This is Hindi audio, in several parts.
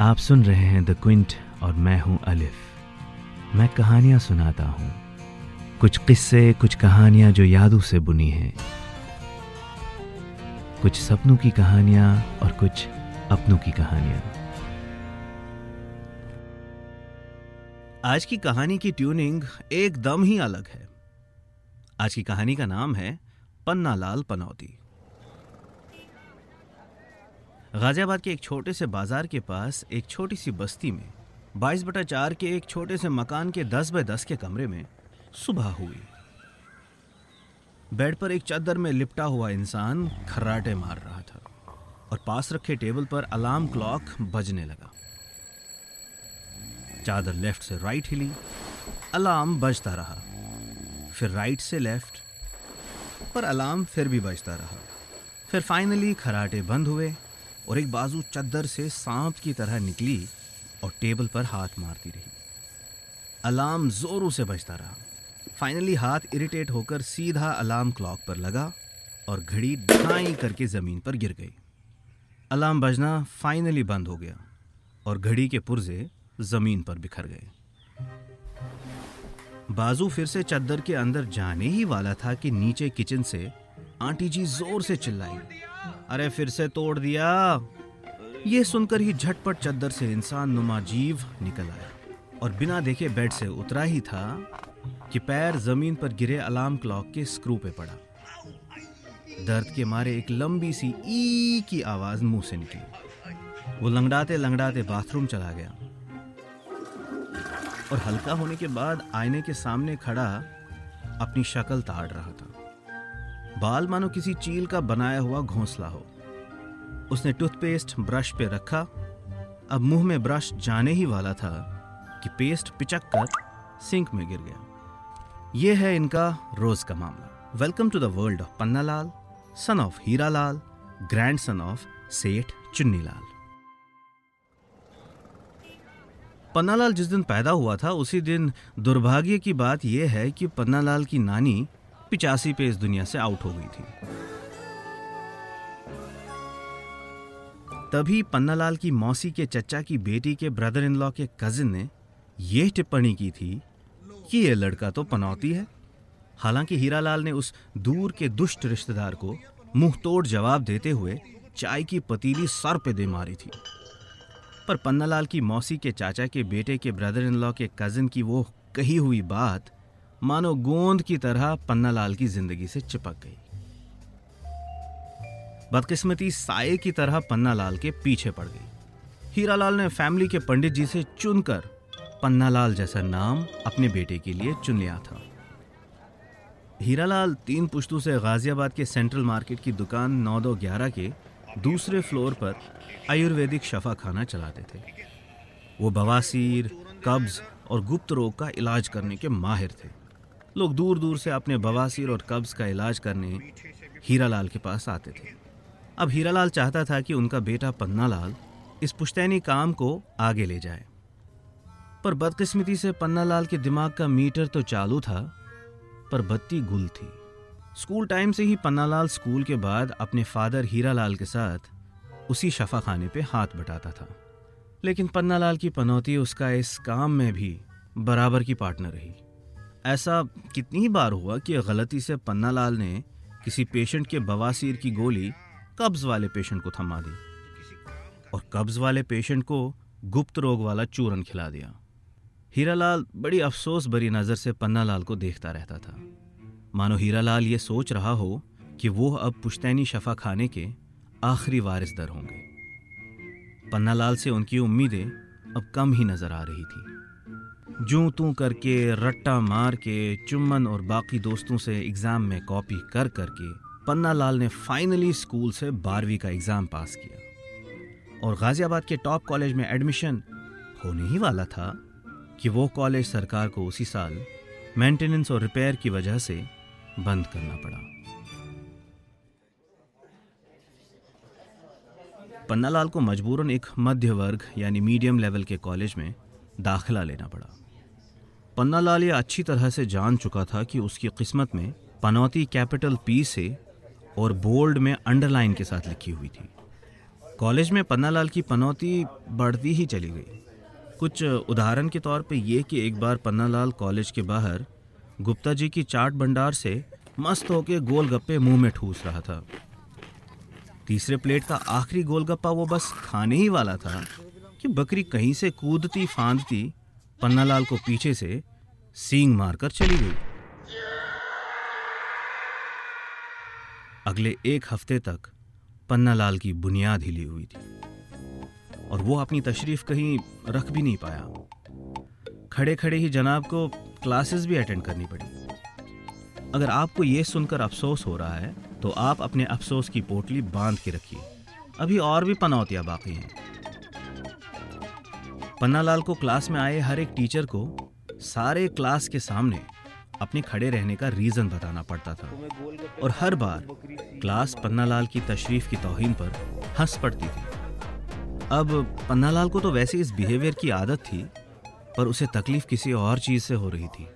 आप सुन रहे हैं द क्विंट और मैं हूँ अलिफ मैं कहानियाँ सुनाता हूँ। कुछ किस्से, कुछ कहानियाँ जो यादों से बुनी हैं। कुछ सपनों की कहानियाँ और कुछ अपनों की कहानियाँ। आज की कहानी की ट्यूनिंग एकदम ही अलग है। आज की कहानी का नाम है पन्नालाल पनौती। गाजियाबाद के एक छोटे से बाज़ार के पास एक छोटी सी बस्ती में बाईस बटा चार के एक छोटे से मकान के दस बाय दस के कमरे में सुबह हुई। बेड पर एक चादर में लिपटा हुआ इंसान खर्राटे मार रहा था और पास रखे टेबल पर अलार्म क्लॉक बजने लगा। चादर लेफ़्ट से राइट हिली, अलार्म बजता रहा। फिर राइट से लेफ़्ट, पर अलार्म फिर भी बजता रहा। फिर फाइनली खराटे बंद हुए और एक बाजू चद्दर से सांप की तरह निकली और टेबल पर हाथ मारती रही। अलार्म जोरों से बजता रहा। फाइनली हाथ इरिटेट होकर सीधा अलार्म क्लॉक पर लगा और घड़ी ढाई करके ज़मीन पर गिर गई। अलार्म बजना फाइनली बंद हो गया और घड़ी के पुर्जे ज़मीन पर बिखर गए। बाजू फिर से चद्दर के अंदर जाने ही वाला था कि नीचे किचन से आंटी जी ज़ोर से चिल्लाई। अरे फिर से तोड़ दिया। ये सुनकर ही झटपट चद्दर से इंसान नुमा जीव निकल आया। और बिना देखे बेड से उतरा ही था कि पैर ज़मीन पर गिरे अलार्म क्लॉक के स्क्रू पे पड़ा। दर्द के मारे एक लंबी सी ई की आवाज़ मुँह से निकली। वो लंगड़ाते लंगड़ाते बाथरूम चला गया। और हल्का होने के बाद आईने के सामने खड़ा अपनी शक्ल ताड़ रहा था। बाल मानो किसी चील का बनाया हुआ घोंसला हो। उसने टूथपेस्ट ब्रश पे रखा। अब मुँह में ब्रश जाने ही वाला था कि पेस्ट पिचक कर सिंक में गिर गया। यह है इनका रोज का मामला। Welcome to the world of Pannalal, son of Hiralal grandson of Seth Chunnilal. Pannalal जिस दिन पैदा हुआ था, उसी दिन दुर्भाग्य की बात यह है कि पन्नालाल की नानी पिचासी पे इस दुनिया से आउट हो गई थी। तभी पन्नालाल की मौसी के चचा की बेटी के ब्रदर इन लॉ के कजिन ने यह टिप्पणी की थी कि यह लड़का तो पनौती है। हालाँकि हीरालाल ने उस दूर के दुष्ट रिश्तेदार को मुँह तोड़ जवाब देते हुए चाय की पतीली सर पे दे मारी थी। पर पन्नालाल की मौसी के चाचा के बेटे के ब्रदर इन लॉ के कजिन की वो कही हुई बात मानो गोंद की तरह पन्नालाल की ज़िंदगी से चिपक गई। बदकिस्मती साए की तरह पन्नालाल के पीछे पड़ गई। हीरालाल ने फैमिली के पंडित जी से चुनकर पन्नालाल जैसा नाम अपने बेटे के लिए चुन लिया था। हीरालाल तीन पुश्तों से गाजियाबाद के सेंट्रल मार्केट की दुकान नौ दो ग्यारह के दूसरे फ्लोर पर आयुर्वेदिक शफा खाना चलाते थे। वो बवासीर, कब्ज और गुप्त रोग का इलाज करने के माहिर थे। लोग दूर दूर से अपने बवासीर और कब्ज का इलाज करने हीरालाल के पास आते थे। अब हीरालाल चाहता था कि उनका बेटा पन्नालाल इस पुश्तैनी काम को आगे ले जाए। पर बदकिस्मती से पन्नालाल के दिमाग का मीटर तो चालू था, पर बत्ती गुल थी। स्कूल टाइम से ही पन्नालाल स्कूल के बाद अपने फादर हीरालाल के साथ उसी शफा खाने पे हाथ बटाता था। लेकिन पन्नालाल की पनौती उसका इस काम में भी बराबर की पार्टनर रही। ऐसा कितनी बार हुआ कि गलती से पन्नालाल ने किसी पेशेंट के बवासीर की गोली कब्ज वाले पेशेंट को थमा दी और कब्ज वाले पेशेंट को गुप्त रोग वाला चूरन खिला दिया। हीरालाल बड़ी अफसोस भरी नज़र से पन्नालाल को देखता रहता था। मानो हीरालाल ये सोच रहा हो कि वो अब पुश्तैनी शफा खाने के आखिरी वारिस दर होंगे। पन्नालाल से उनकी उम्मीदें अब कम ही नज़र आ रही थी। जू तू करके, रट्टा मार के, चुम्बन और बाकी दोस्तों से एग्ज़ाम में कॉपी कर करके पन्ना लाल ने फाइनली स्कूल से बारहवीं का एग्ज़ाम पास किया। और गाज़ियाबाद के टॉप कॉलेज में एडमिशन होने ही वाला था कि वो कॉलेज सरकार को उसी साल मेंटेनेंस और रिपेयर की वजह से बंद करना पड़ा। पन्नालाल को मजबूरन एक मध्य वर्ग यानी मीडियम लेवल के कॉलेज में दाखिला लेना पड़ा। पन्नालाल ये अच्छी तरह से जान चुका था कि उसकी किस्मत में पनौती कैपिटल पी से और बोल्ड में अंडरलाइन के साथ लिखी हुई थी। कॉलेज में पन्नालाल की पनौती बढ़ती ही चली गई। कुछ उदाहरण के तौर पे ये कि एक बार पन्नालाल कॉलेज के बाहर गुप्ता जी की चाट भंडार से मस्त होके गोलगप्पे मुँह में ठूस रहा था। तीसरे प्लेट का आखिरी गोलगप्पा वो बस खाने ही वाला था कि बकरी कहीं से कूदती, फांदती पन्नालाल को पीछे से सींग मारकर चली गई। अगले एक हफ़्ते तक पन्नालाल की बुनियाद हिली हुई थी और वो अपनी तशरीफ़ कहीं रख भी नहीं पाया। खड़े खड़े ही जनाब को क्लासेस भी अटेंड करनी पड़ी। अगर आपको ये सुनकर अफसोस हो रहा है तो आप अपने अफसोस की पोटली बाँध के रखिए। अभी और भी पनौतियाँ बाकी हैं। पन्नालाल को क्लास में आए हर एक टीचर को सारे क्लास के सामने अपने खड़े रहने का रीजन बताना पड़ता था। और हर बार क्लास पन्नालाल की तशरीफ़ की तोहिन पर हंस पड़ती थी। अब पन्नालाल को तो वैसे इस बिहेवियर की आदत थी, पर उसे तकलीफ़ किसी और चीज़ से हो रही थी।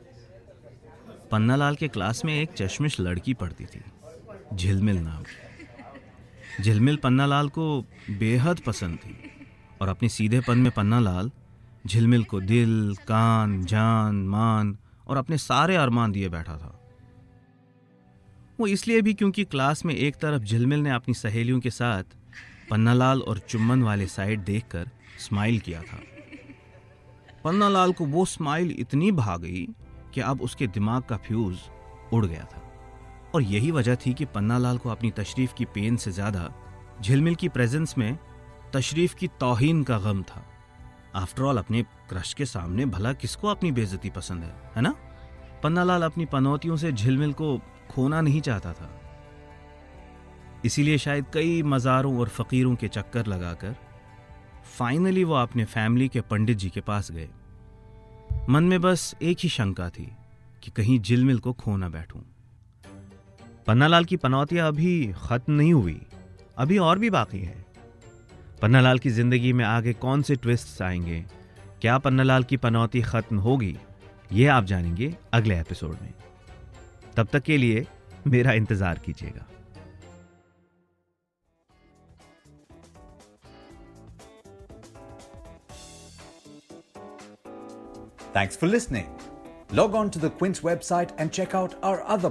पन्नालाल के क्लास में एक चश्मिश लड़की पढ़ती थी, झिलमिल नाम। झिलमिल पन्नालाल को बेहद पसंद थी, और अपने सीधेपन में पन्नालाल झिलमिल को दिल, कान, जान, मान और अपने सारे अरमान दिए बैठा था। वो इसलिए भी क्योंकि क्लास में एक तरफ़ झिलमिल ने अपनी सहेलियों के साथ पन्नालाल और चुम्बन वाले साइड देखकर स्माइल किया था। पन्नालाल को वो स्माइल इतनी भा गई कि अब उसके दिमाग का फ्यूज उड़ गया था। और यही वजह थी कि पन्नालाल को अपनी तशरीफ़ की पेन से ज़्यादा झिलमिल की प्रेजेंस में तशरीफ़ की तोहीन का गम था। आफ्टरऑल अपने क्रश के सामने भला किसको अपनी बेजती पसंद है है ना? पन्नालाल अपनी पनौतियों से झिलमिल को खोना नहीं चाहता था। इसीलिए शायद कई मज़ारों और फ़कीरों के चक्कर लगाकर फाइनली वो अपने फैमिली के पंडित जी के पास गए। मन में बस एक ही शंका थी कि कहीं झिलमिल को खो ना बैठूं। पन्नालाल की पनौतियाँ अभी खत्म नहीं हुई, अभी और भी बाकी है। पन्नालाल की ज़िंदगी में आगे कौन से ट्विस्ट आएँगे? क्या पन्नालाल की पनौती खत्म होगी? ये आप जानेंगे अगले एपिसोड में। तब तक के लिए मेरा इंतज़ार कीजिएगा। Thanks for listening. Log on to the Quince website and check out our other